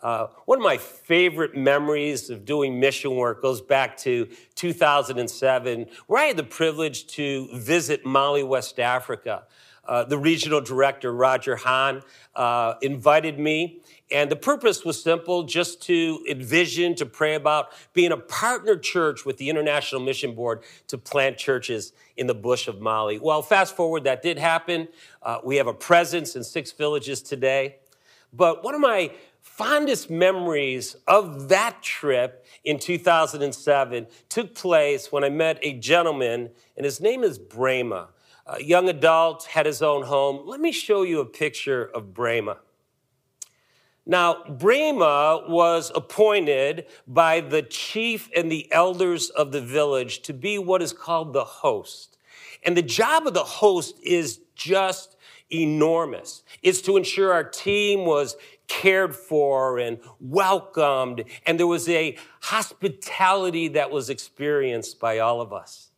Uh, one of my favorite memories of doing mission work goes back to 2007, where I had the privilege to visit Mali, West Africa. Uh, the regional director, Roger Hahn, uh, invited me, and the purpose was simple just to envision, to pray about being a partner church with the International Mission Board to plant churches in the bush of Mali. Well, fast forward, that did happen. Uh, we have a presence in six villages today. But one of my fondest memories of that trip in 2007 took place when I met a gentleman, and his name is Brema. A young adult, had his own home. Let me show you a picture of Brema. Now, Brema was appointed by the chief and the elders of the village to be what is called the host. And the job of the host is just enormous. It's to ensure our team was cared for and welcomed, and there was a hospitality that was experienced by all of us.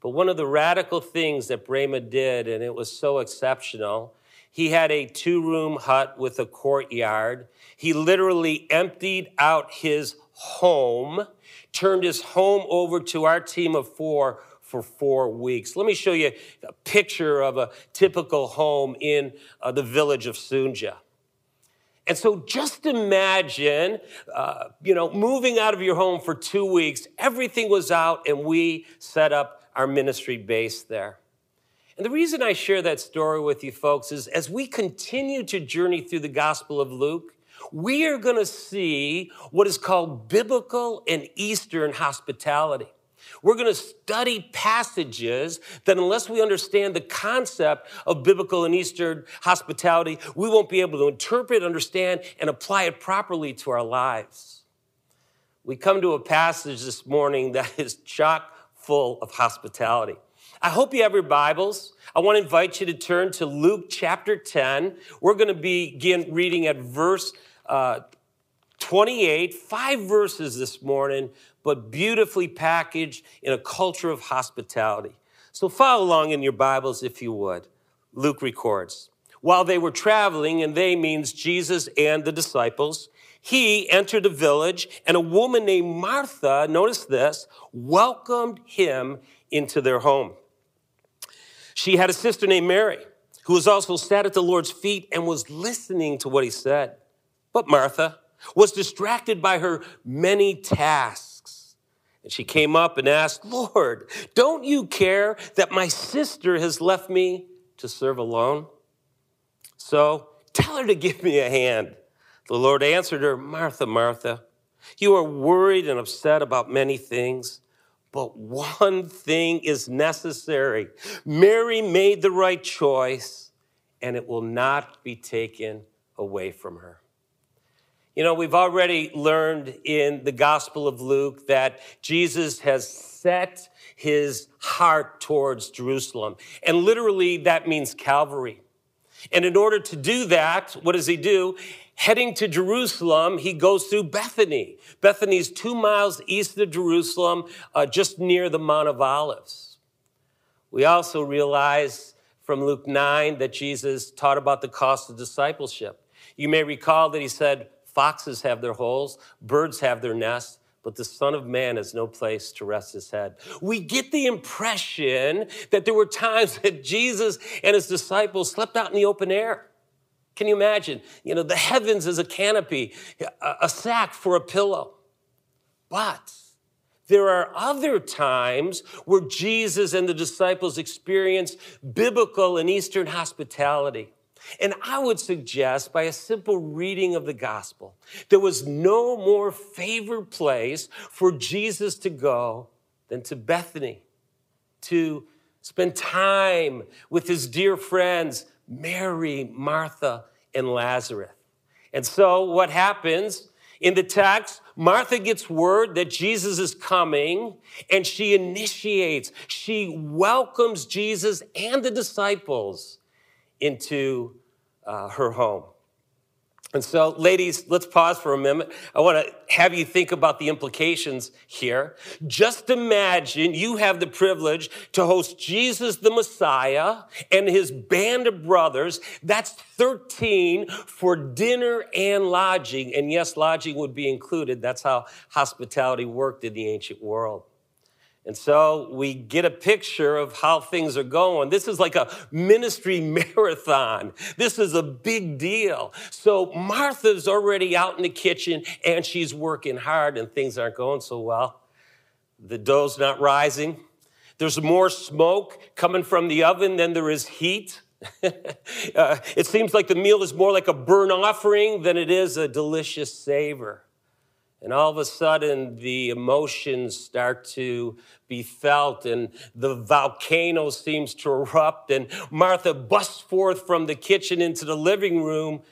But one of the radical things that Brema did, and it was so exceptional, he had a two room hut with a courtyard. He literally emptied out his home, turned his home over to our team of four for four weeks. Let me show you a picture of a typical home in uh, the village of Sunja. And so just imagine, uh, you know, moving out of your home for two weeks, everything was out, and we set up our ministry base there. And the reason I share that story with you folks is as we continue to journey through the Gospel of Luke, we are going to see what is called biblical and Eastern hospitality. We're going to study passages that, unless we understand the concept of biblical and Eastern hospitality, we won't be able to interpret, understand, and apply it properly to our lives. We come to a passage this morning that is chock full of hospitality. I hope you have your Bibles. I want to invite you to turn to Luke chapter 10. We're going to begin reading at verse uh, 28, five verses this morning, but beautifully packaged in a culture of hospitality. So follow along in your Bibles if you would. Luke records. While they were traveling, and they means Jesus and the disciples, he entered a village, and a woman named Martha, notice this, welcomed him into their home. She had a sister named Mary, who was also sat at the Lord's feet and was listening to what he said. But Martha was distracted by her many tasks and she came up and asked, Lord, don't you care that my sister has left me to serve alone? So tell her to give me a hand. The Lord answered her, Martha, Martha, you are worried and upset about many things, but one thing is necessary. Mary made the right choice, and it will not be taken away from her. You know, we've already learned in the Gospel of Luke that Jesus has set his heart towards Jerusalem. And literally, that means Calvary. And in order to do that, what does he do? Heading to Jerusalem, he goes through Bethany. Bethany is two miles east of Jerusalem, uh, just near the Mount of Olives. We also realize from Luke 9 that Jesus taught about the cost of discipleship. You may recall that he said, Foxes have their holes, birds have their nests, but the Son of Man has no place to rest his head. We get the impression that there were times that Jesus and his disciples slept out in the open air. Can you imagine? You know, the heavens as a canopy, a sack for a pillow. But there are other times where Jesus and the disciples experienced biblical and Eastern hospitality. And I would suggest by a simple reading of the gospel, there was no more favored place for Jesus to go than to Bethany, to spend time with his dear friends, Mary, Martha, and Lazarus. And so what happens In the text, Martha gets word that Jesus is coming and she initiates, she welcomes Jesus and the disciples into uh, her home. And so, ladies, let's pause for a minute. I want to have you think about the implications here. Just imagine you have the privilege to host Jesus the Messiah and his band of brothers. That's 13 for dinner and lodging. And yes, lodging would be included. That's how hospitality worked in the ancient world. And so we get a picture of how things are going. This is like a ministry marathon. This is a big deal. So Martha's already out in the kitchen and she's working hard and things aren't going so well. The dough's not rising. There's more smoke coming from the oven than there is heat. uh, it seems like the meal is more like a burnt offering than it is a delicious savor. And all of a sudden, the emotions start to be felt, and the volcano seems to erupt. And Martha busts forth from the kitchen into the living room.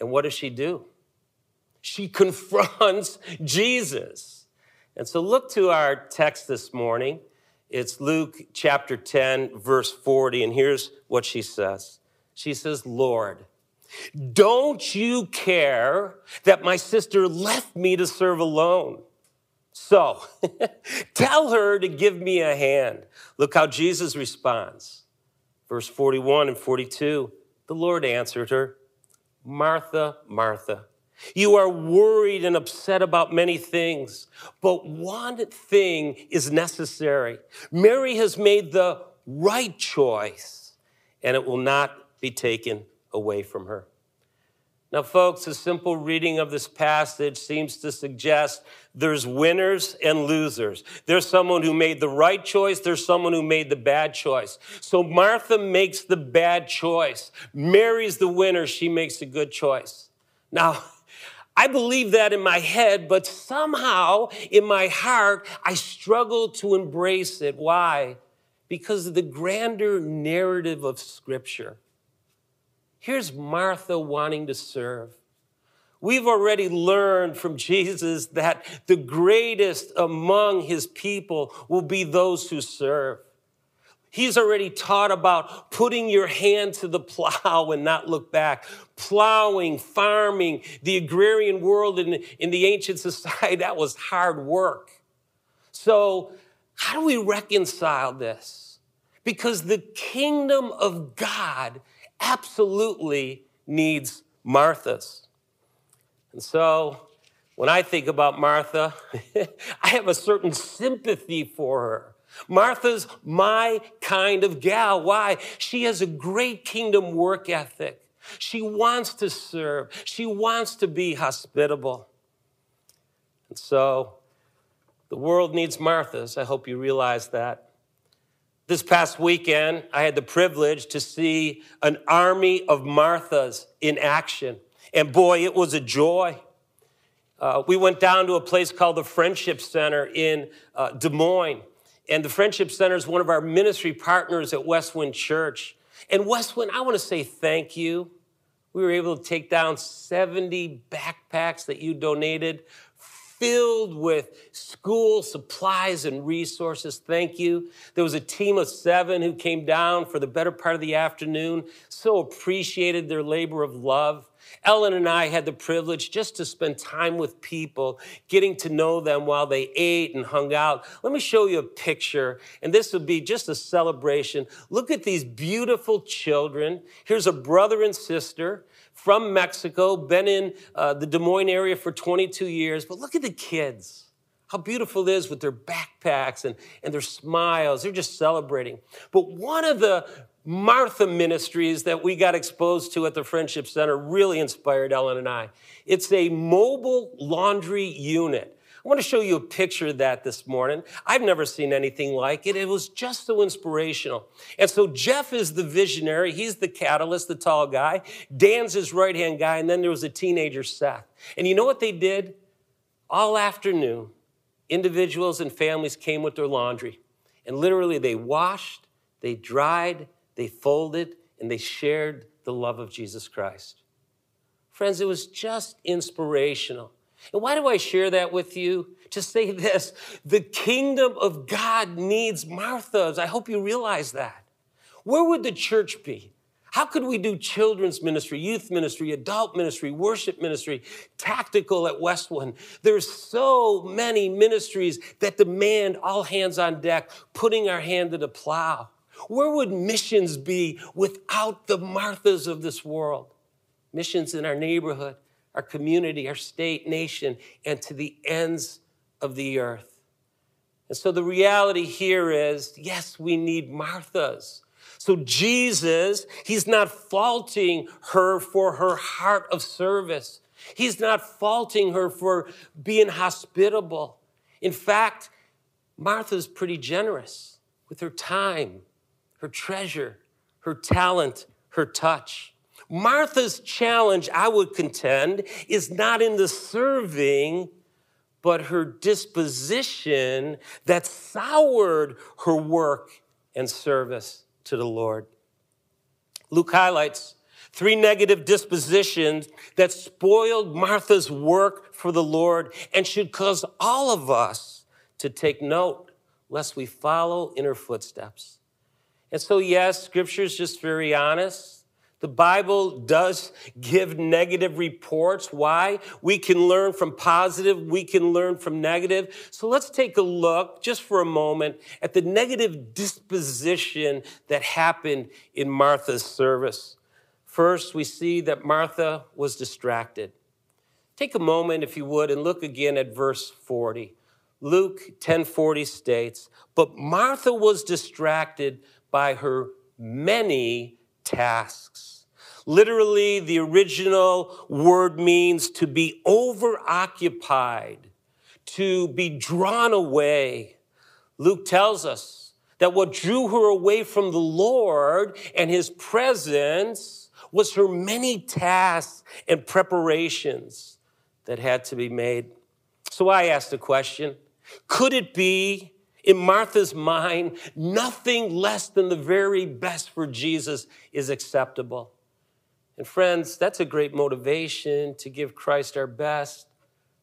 And what does she do? She confronts Jesus. And so, look to our text this morning. It's Luke chapter 10, verse 40. And here's what she says She says, Lord, don't you care that my sister left me to serve alone? So tell her to give me a hand. Look how Jesus responds. Verse 41 and 42 The Lord answered her, Martha, Martha, you are worried and upset about many things, but one thing is necessary. Mary has made the right choice, and it will not be taken away from her. Now, folks, a simple reading of this passage seems to suggest there's winners and losers. There's someone who made the right choice, there's someone who made the bad choice. So Martha makes the bad choice. Mary's the winner, she makes a good choice. Now, I believe that in my head, but somehow in my heart, I struggle to embrace it. Why? Because of the grander narrative of Scripture. Here's Martha wanting to serve. We've already learned from Jesus that the greatest among his people will be those who serve. He's already taught about putting your hand to the plow and not look back. Plowing, farming, the agrarian world in, in the ancient society, that was hard work. So, how do we reconcile this? Because the kingdom of God absolutely needs Marthas. And so when I think about Martha, I have a certain sympathy for her. Martha's my kind of gal. Why? She has a great kingdom work ethic. She wants to serve. She wants to be hospitable. And so the world needs Marthas. I hope you realize that. This past weekend, I had the privilege to see an army of Marthas in action. And boy, it was a joy. Uh, we went down to a place called the Friendship Center in uh, Des Moines. And the Friendship Center is one of our ministry partners at Westwind Church. And Westwind, I want to say thank you. We were able to take down 70 backpacks that you donated filled with school supplies and resources. Thank you. There was a team of seven who came down for the better part of the afternoon. So appreciated their labor of love. Ellen and I had the privilege just to spend time with people, getting to know them while they ate and hung out. Let me show you a picture, and this will be just a celebration. Look at these beautiful children. Here's a brother and sister from Mexico, been in uh, the Des Moines area for 22 years. But look at the kids. How beautiful it is with their backpacks and, and their smiles. They're just celebrating. But one of the Martha ministries that we got exposed to at the Friendship Center really inspired Ellen and I. It's a mobile laundry unit. I want to show you a picture of that this morning. I've never seen anything like it. It was just so inspirational. And so Jeff is the visionary. He's the catalyst, the tall guy. Dan's his right hand guy. And then there was a teenager, Seth. And you know what they did? All afternoon, individuals and families came with their laundry. And literally, they washed, they dried, they folded, and they shared the love of Jesus Christ. Friends, it was just inspirational. And why do I share that with you? To say this the kingdom of God needs Marthas. I hope you realize that. Where would the church be? How could we do children's ministry, youth ministry, adult ministry, worship ministry, tactical at Westwind? There's so many ministries that demand all hands on deck, putting our hand to the plow. Where would missions be without the Marthas of this world? Missions in our neighborhood, our community, our state, nation, and to the ends of the earth. And so the reality here is yes, we need Marthas. So Jesus, he's not faulting her for her heart of service. He's not faulting her for being hospitable. In fact, Martha's pretty generous with her time, her treasure, her talent, her touch. Martha's challenge, I would contend, is not in the serving, but her disposition that soured her work and service to the Lord. Luke highlights three negative dispositions that spoiled Martha's work for the Lord and should cause all of us to take note lest we follow in her footsteps. And so, yes, scripture is just very honest. The Bible does give negative reports. Why? We can learn from positive, we can learn from negative. So let's take a look just for a moment at the negative disposition that happened in Martha's service. First, we see that Martha was distracted. Take a moment, if you would, and look again at verse 40. Luke 10:40 states, "But Martha was distracted by her many tasks. Literally, the original word means to be overoccupied, to be drawn away. Luke tells us that what drew her away from the Lord and his presence was her many tasks and preparations that had to be made. So I asked the question could it be in Martha's mind, nothing less than the very best for Jesus is acceptable. And friends, that's a great motivation to give Christ our best.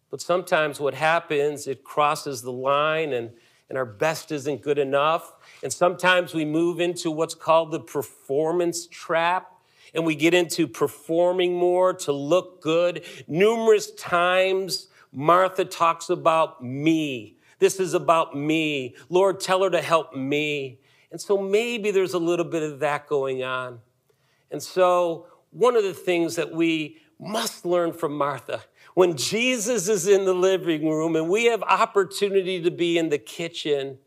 But sometimes what happens, it crosses the line and, and our best isn't good enough. And sometimes we move into what's called the performance trap and we get into performing more to look good. Numerous times, Martha talks about me this is about me. Lord, tell her to help me. And so maybe there's a little bit of that going on. And so one of the things that we must learn from Martha, when Jesus is in the living room and we have opportunity to be in the kitchen,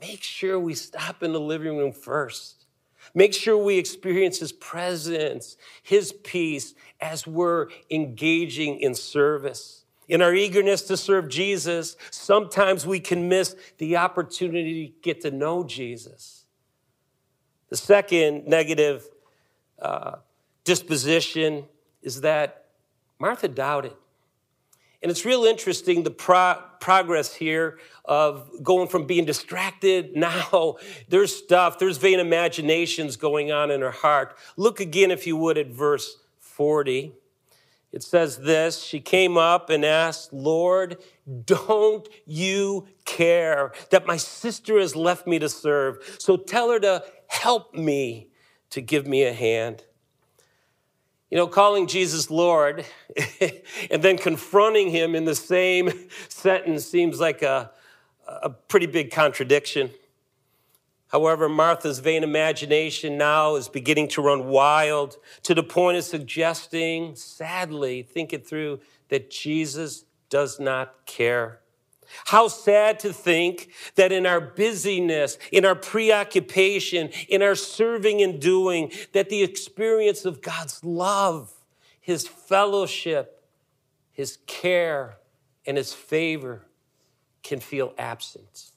make sure we stop in the living room first. Make sure we experience his presence, his peace as we're engaging in service. In our eagerness to serve Jesus, sometimes we can miss the opportunity to get to know Jesus. The second negative uh, disposition is that Martha doubted. And it's real interesting the pro- progress here of going from being distracted. Now there's stuff, there's vain imaginations going on in her heart. Look again, if you would, at verse 40. It says this She came up and asked, Lord, don't you care that my sister has left me to serve? So tell her to help me to give me a hand. You know, calling Jesus Lord and then confronting him in the same sentence seems like a, a pretty big contradiction. However, Martha's vain imagination now is beginning to run wild to the point of suggesting, sadly, think it through, that Jesus does not care. How sad to think that in our busyness, in our preoccupation, in our serving and doing, that the experience of God's love, His fellowship, His care, and His favor can feel absent.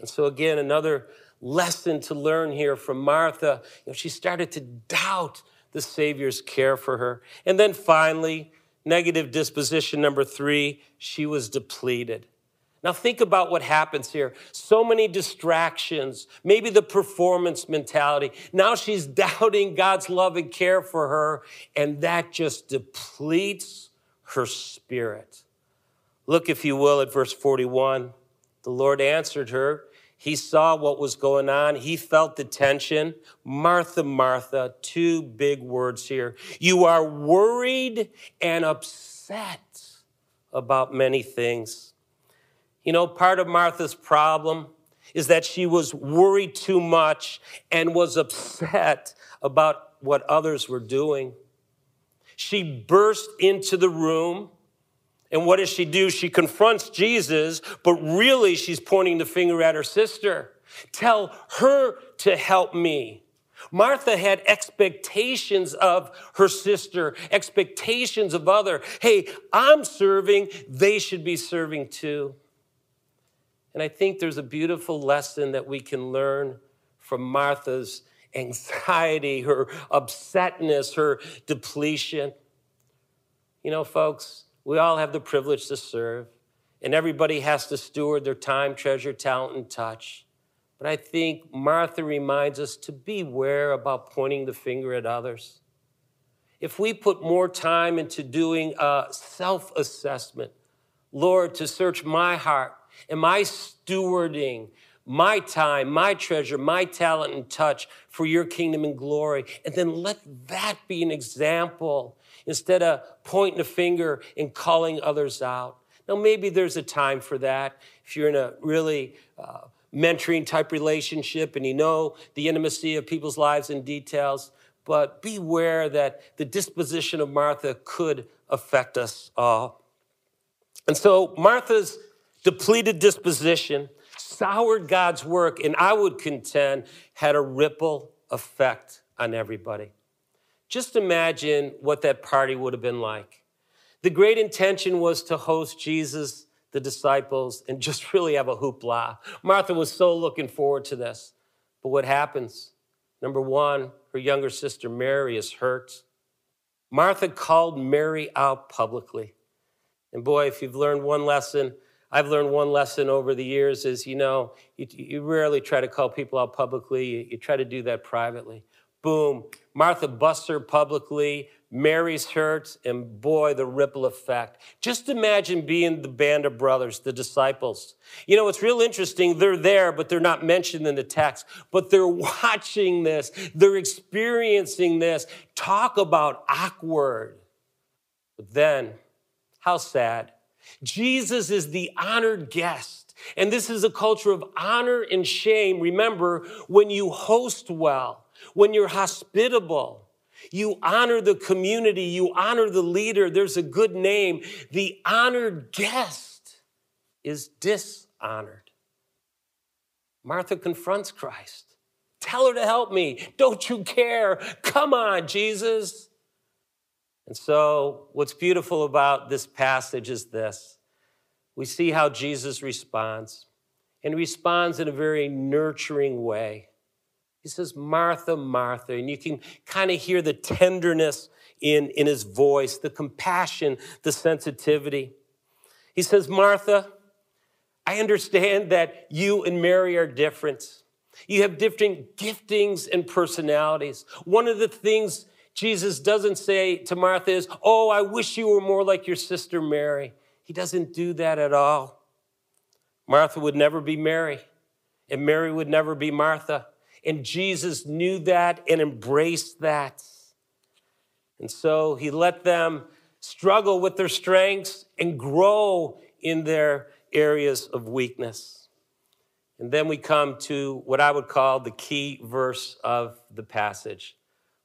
And so, again, another lesson to learn here from Martha. You know, she started to doubt the Savior's care for her. And then finally, negative disposition number three, she was depleted. Now, think about what happens here. So many distractions, maybe the performance mentality. Now she's doubting God's love and care for her, and that just depletes her spirit. Look, if you will, at verse 41. The Lord answered her. He saw what was going on. He felt the tension. Martha, Martha, two big words here. You are worried and upset about many things. You know, part of Martha's problem is that she was worried too much and was upset about what others were doing. She burst into the room. And what does she do? She confronts Jesus, but really she's pointing the finger at her sister. Tell her to help me. Martha had expectations of her sister, expectations of other. Hey, I'm serving, they should be serving too. And I think there's a beautiful lesson that we can learn from Martha's anxiety, her upsetness, her depletion. You know, folks, we all have the privilege to serve, and everybody has to steward their time, treasure, talent, and touch. But I think Martha reminds us to beware about pointing the finger at others. If we put more time into doing a self assessment, Lord, to search my heart, am I stewarding my time, my treasure, my talent and touch for your kingdom and glory? And then let that be an example instead of pointing a finger and calling others out. Now, maybe there's a time for that if you're in a really uh, mentoring type relationship and you know the intimacy of people's lives and details, but beware that the disposition of Martha could affect us all. And so Martha's depleted disposition soured God's work, and I would contend had a ripple effect on everybody. Just imagine what that party would have been like. The great intention was to host Jesus the disciples and just really have a hoopla. Martha was so looking forward to this. But what happens? Number one, her younger sister Mary is hurt. Martha called Mary out publicly. And boy, if you've learned one lesson, I've learned one lesson over the years is, you know, you, you rarely try to call people out publicly. You, you try to do that privately. Boom. Martha busts her publicly. Mary's hurt, and boy, the ripple effect. Just imagine being the band of brothers, the disciples. You know, it's real interesting. They're there, but they're not mentioned in the text, but they're watching this, they're experiencing this. Talk about awkward. But then, how sad. Jesus is the honored guest. And this is a culture of honor and shame. Remember, when you host well, when you're hospitable, you honor the community, you honor the leader, there's a good name. The honored guest is dishonored. Martha confronts Christ. Tell her to help me. Don't you care? Come on, Jesus. And so, what's beautiful about this passage is this we see how Jesus responds, and he responds in a very nurturing way. He says, Martha, Martha. And you can kind of hear the tenderness in, in his voice, the compassion, the sensitivity. He says, Martha, I understand that you and Mary are different. You have different giftings and personalities. One of the things Jesus doesn't say to Martha is, Oh, I wish you were more like your sister Mary. He doesn't do that at all. Martha would never be Mary, and Mary would never be Martha. And Jesus knew that and embraced that. And so he let them struggle with their strengths and grow in their areas of weakness. And then we come to what I would call the key verse of the passage.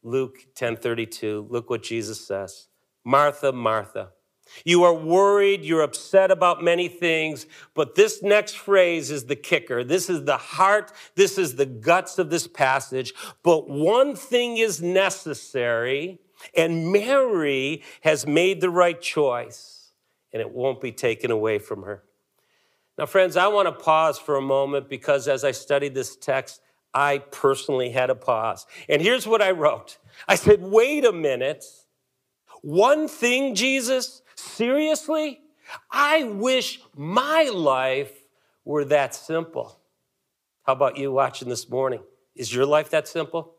Luke 10:32. Look what Jesus says. Martha, Martha, you are worried, you're upset about many things, but this next phrase is the kicker. This is the heart, this is the guts of this passage. But one thing is necessary, and Mary has made the right choice, and it won't be taken away from her. Now, friends, I want to pause for a moment because as I studied this text, I personally had a pause. And here's what I wrote I said, wait a minute. One thing, Jesus? Seriously? I wish my life were that simple. How about you watching this morning? Is your life that simple?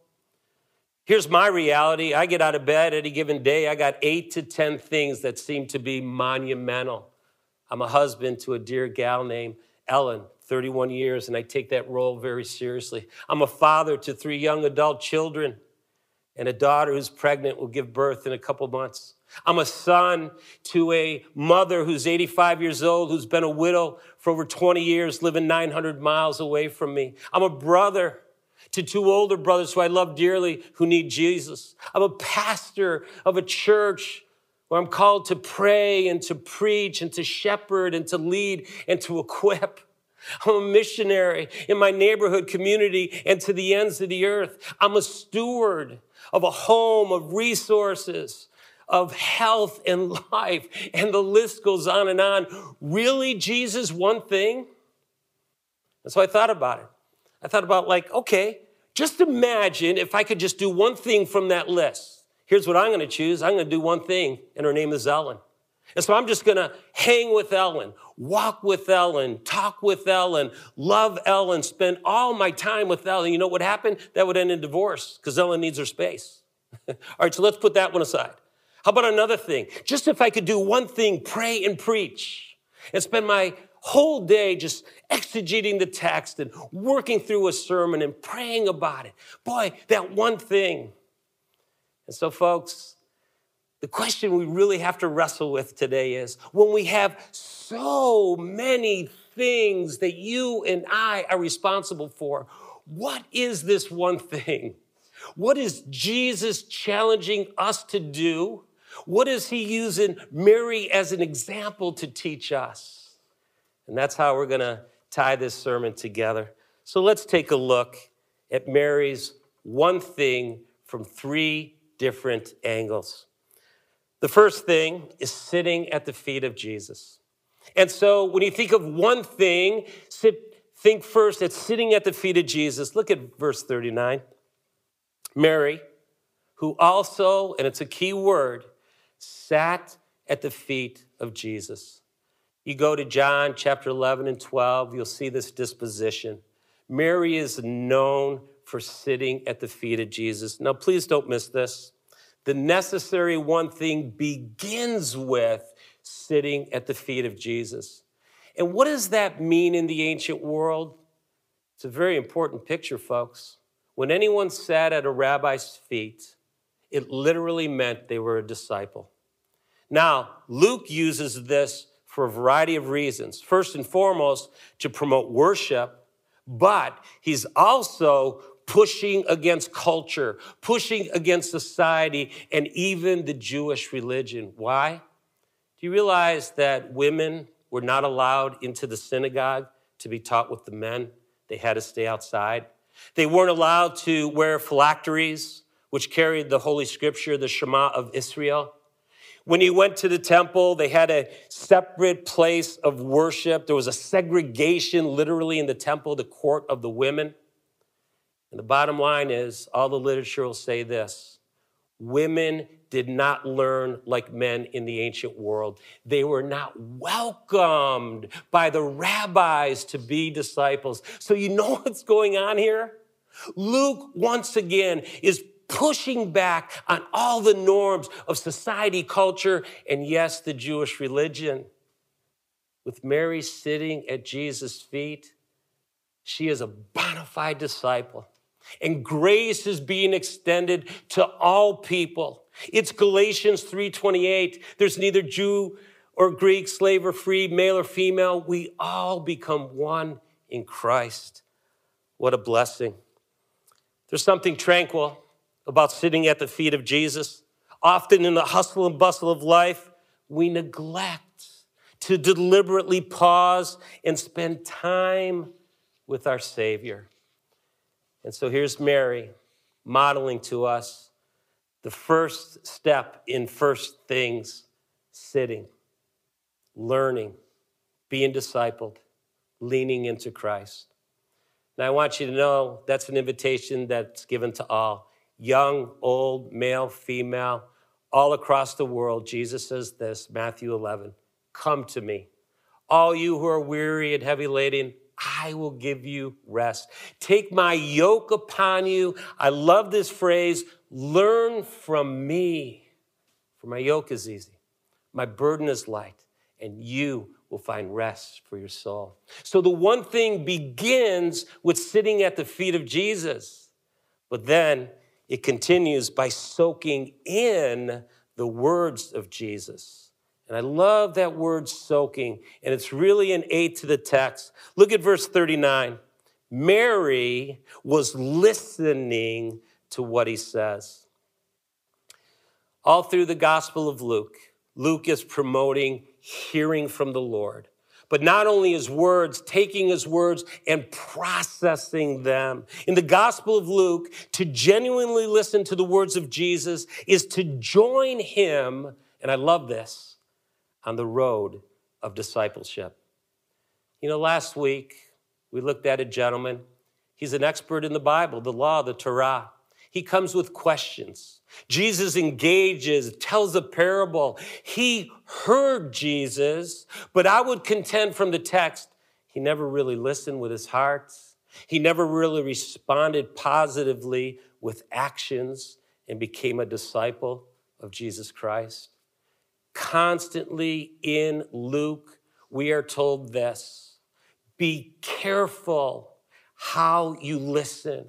Here's my reality. I get out of bed any given day. I got eight to 10 things that seem to be monumental. I'm a husband to a dear gal named Ellen, 31 years, and I take that role very seriously. I'm a father to three young adult children and a daughter who's pregnant will give birth in a couple months. I'm a son to a mother who's 85 years old, who's been a widow for over 20 years, living 900 miles away from me. I'm a brother to two older brothers who I love dearly who need Jesus. I'm a pastor of a church where I'm called to pray and to preach and to shepherd and to lead and to equip. I'm a missionary in my neighborhood community and to the ends of the earth. I'm a steward of a home of resources, of health and life, and the list goes on and on. Really, Jesus, one thing? And so I thought about it. I thought about, like, okay, just imagine if I could just do one thing from that list. Here's what I'm to choose I'm to do one thing, and her name is Ellen. And so I'm just going to hang with Ellen, walk with Ellen, talk with Ellen, love Ellen, spend all my time with Ellen. You know what happened? That would end in divorce because Ellen needs her space. all right, so let's put that one aside. How about another thing? Just if I could do one thing, pray and preach and spend my whole day just exegeting the text and working through a sermon and praying about it. Boy, that one thing. And so, folks, the question we really have to wrestle with today is when we have so many things that you and I are responsible for, what is this one thing? What is Jesus challenging us to do? What is he using Mary as an example to teach us? And that's how we're going to tie this sermon together. So let's take a look at Mary's one thing from three different angles. The first thing is sitting at the feet of Jesus. And so when you think of one thing, sit, think first at sitting at the feet of Jesus. Look at verse 39. Mary, who also, and it's a key word, sat at the feet of Jesus. You go to John chapter 11 and 12, you'll see this disposition. Mary is known for sitting at the feet of Jesus. Now, please don't miss this the necessary one thing begins with sitting at the feet of Jesus. And what does that mean in the ancient world? It's a very important picture, folks. When anyone sat at a rabbi's feet, it literally meant they were a disciple. Now, Luke uses this for a variety of reasons. First and foremost, to promote worship, but he's also pushing against culture, pushing against society, and even the Jewish religion. Why? Do you realize that women were not allowed into the synagogue to be taught with the men? They had to stay outside. They weren't allowed to wear phylacteries, which carried the Holy Scripture, the Shema of Israel. When he went to the temple, they had a separate place of worship. There was a segregation literally in the temple, the court of the women. And the bottom line is all the literature will say this women did not learn like men in the ancient world. They were not welcomed by the rabbis to be disciples. So, you know what's going on here? Luke, once again, is pushing back on all the norms of society, culture, and yes, the Jewish religion. With Mary sitting at Jesus' feet, she is a bona fide disciple and grace is being extended to all people. It's Galatians 3:28. There's neither Jew or Greek, slave or free, male or female. We all become one in Christ. What a blessing. There's something tranquil about sitting at the feet of Jesus. Often in the hustle and bustle of life, we neglect to deliberately pause and spend time with our Savior. And so here's Mary modeling to us the first step in first things sitting, learning, being discipled, leaning into Christ. Now, I want you to know that's an invitation that's given to all young, old, male, female, all across the world. Jesus says this Matthew 11 Come to me, all you who are weary and heavy laden I will give you rest. Take my yoke upon you. I love this phrase learn from me, for my yoke is easy, my burden is light, and you will find rest for your soul. So the one thing begins with sitting at the feet of Jesus, but then it continues by soaking in the words of Jesus. And I love that word soaking, and it's really an aid to the text. Look at verse 39. Mary was listening to what he says. All through the Gospel of Luke, Luke is promoting hearing from the Lord. But not only his words, taking his words and processing them. In the Gospel of Luke, to genuinely listen to the words of Jesus is to join him, and I love this, on the road of discipleship. You know, last week we looked at a gentleman. He's an expert in the Bible, the law, the Torah. He comes with questions. Jesus engages, tells a parable. He heard Jesus, but I would contend from the text, he never really listened with his heart. He never really responded positively with actions and became a disciple of Jesus Christ. Constantly in Luke, we are told this be careful how you listen.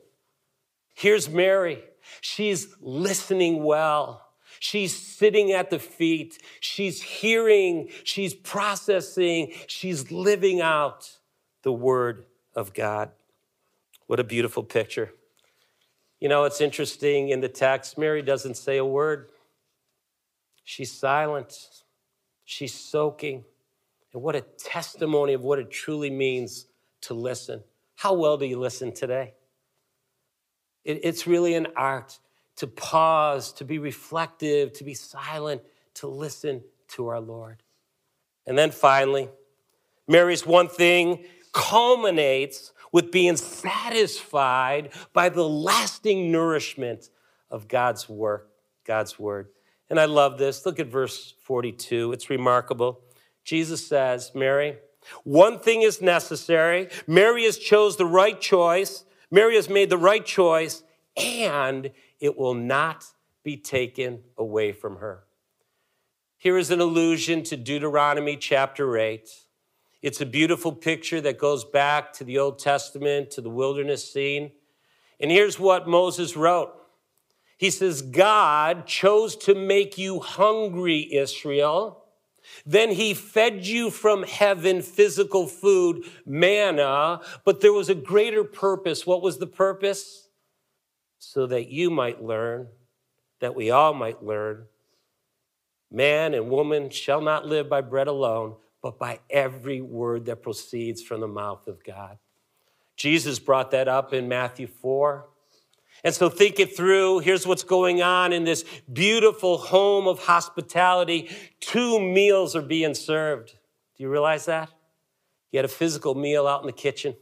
Here's Mary. She's listening well. She's sitting at the feet. She's hearing. She's processing. She's living out the word of God. What a beautiful picture. You know, it's interesting in the text, Mary doesn't say a word. She's silent. She's soaking. And what a testimony of what it truly means to listen. How well do you listen today? It, it's really an art to pause, to be reflective, to be silent, to listen to our Lord. And then finally, Mary's one thing culminates with being satisfied by the lasting nourishment of God's work, God's word. And I love this. Look at verse 42. It's remarkable. Jesus says, Mary, one thing is necessary. Mary has chose the right choice. Mary has made the right choice, and it will not be taken away from her. Here is an allusion to Deuteronomy chapter 8. It's a beautiful picture that goes back to the Old Testament, to the wilderness scene. And here's what Moses wrote He says, God chose to make you hungry, Israel then he fed you from heaven physical food, manna, but there was a greater purpose. What was the purpose? So that you might learn, that we all might learn. Man and woman shall not live by bread alone, but by every word that proceeds from the mouth of God. Jesus brought that up in Matthew 4. And so think it through. Here's what's going on in this beautiful home of hospitality. Two meals are being served. Do you realize that? He had a physical meal out in the kitchen,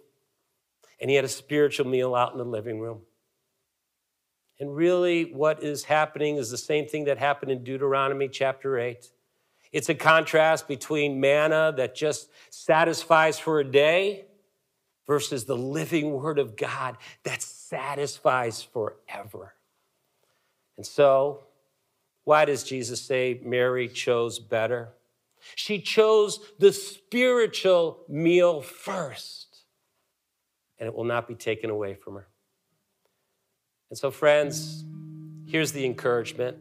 and he had a spiritual meal out in the living room. And really, what is happening is the same thing that happened in Deuteronomy chapter 8. It's a contrast between manna that just satisfies for a day versus the living word of God that satisfies forever. And so, why does Jesus say Mary chose better? She chose the spiritual meal first, and it will not be taken away from her. And so, friends, here's the encouragement.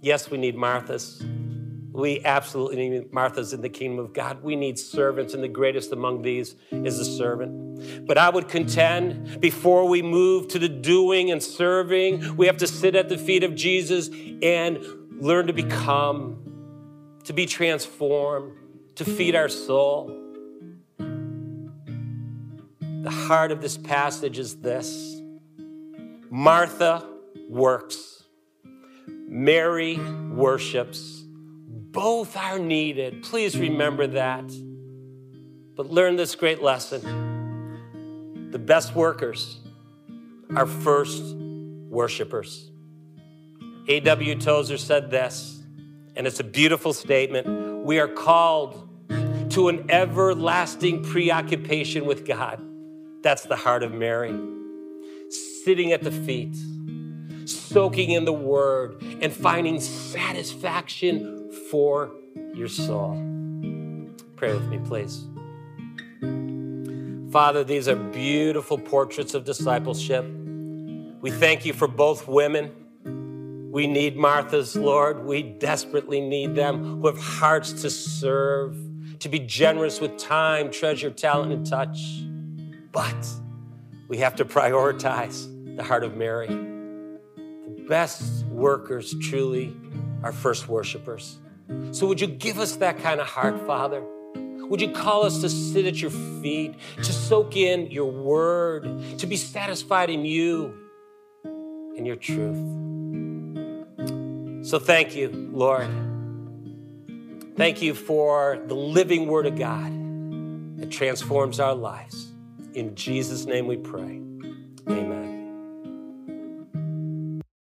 Yes, we need Marthas. We absolutely need Marthas in the kingdom of God. We need servants, and the greatest among these is the servant. But I would contend before we move to the doing and serving, we have to sit at the feet of Jesus and learn to become, to be transformed, to feed our soul. The heart of this passage is this Martha works, Mary worships both are needed. Please remember that. But learn this great lesson. The best workers are first worshipers. A.W. Tozer said this, and it's a beautiful statement. We are called to an everlasting preoccupation with God. That's the heart of Mary. Sitting at the feet, soaking in the word, and finding satisfaction for your soul. Pray with me, please. Father, these are beautiful portraits of discipleship. We thank you for both women. We need Martha's, Lord. We desperately need them who have hearts to serve, to be generous with time, treasure, talent, and touch. But we have to prioritize the heart of Mary. The best workers truly are first worshipers. So would you give us that kind of heart, Father? Would you call us to sit at your feet, to soak in your word, to be satisfied in you and your truth? So thank you, Lord. Thank you for the living word of God that transforms our lives. In Jesus' name we pray. Amen.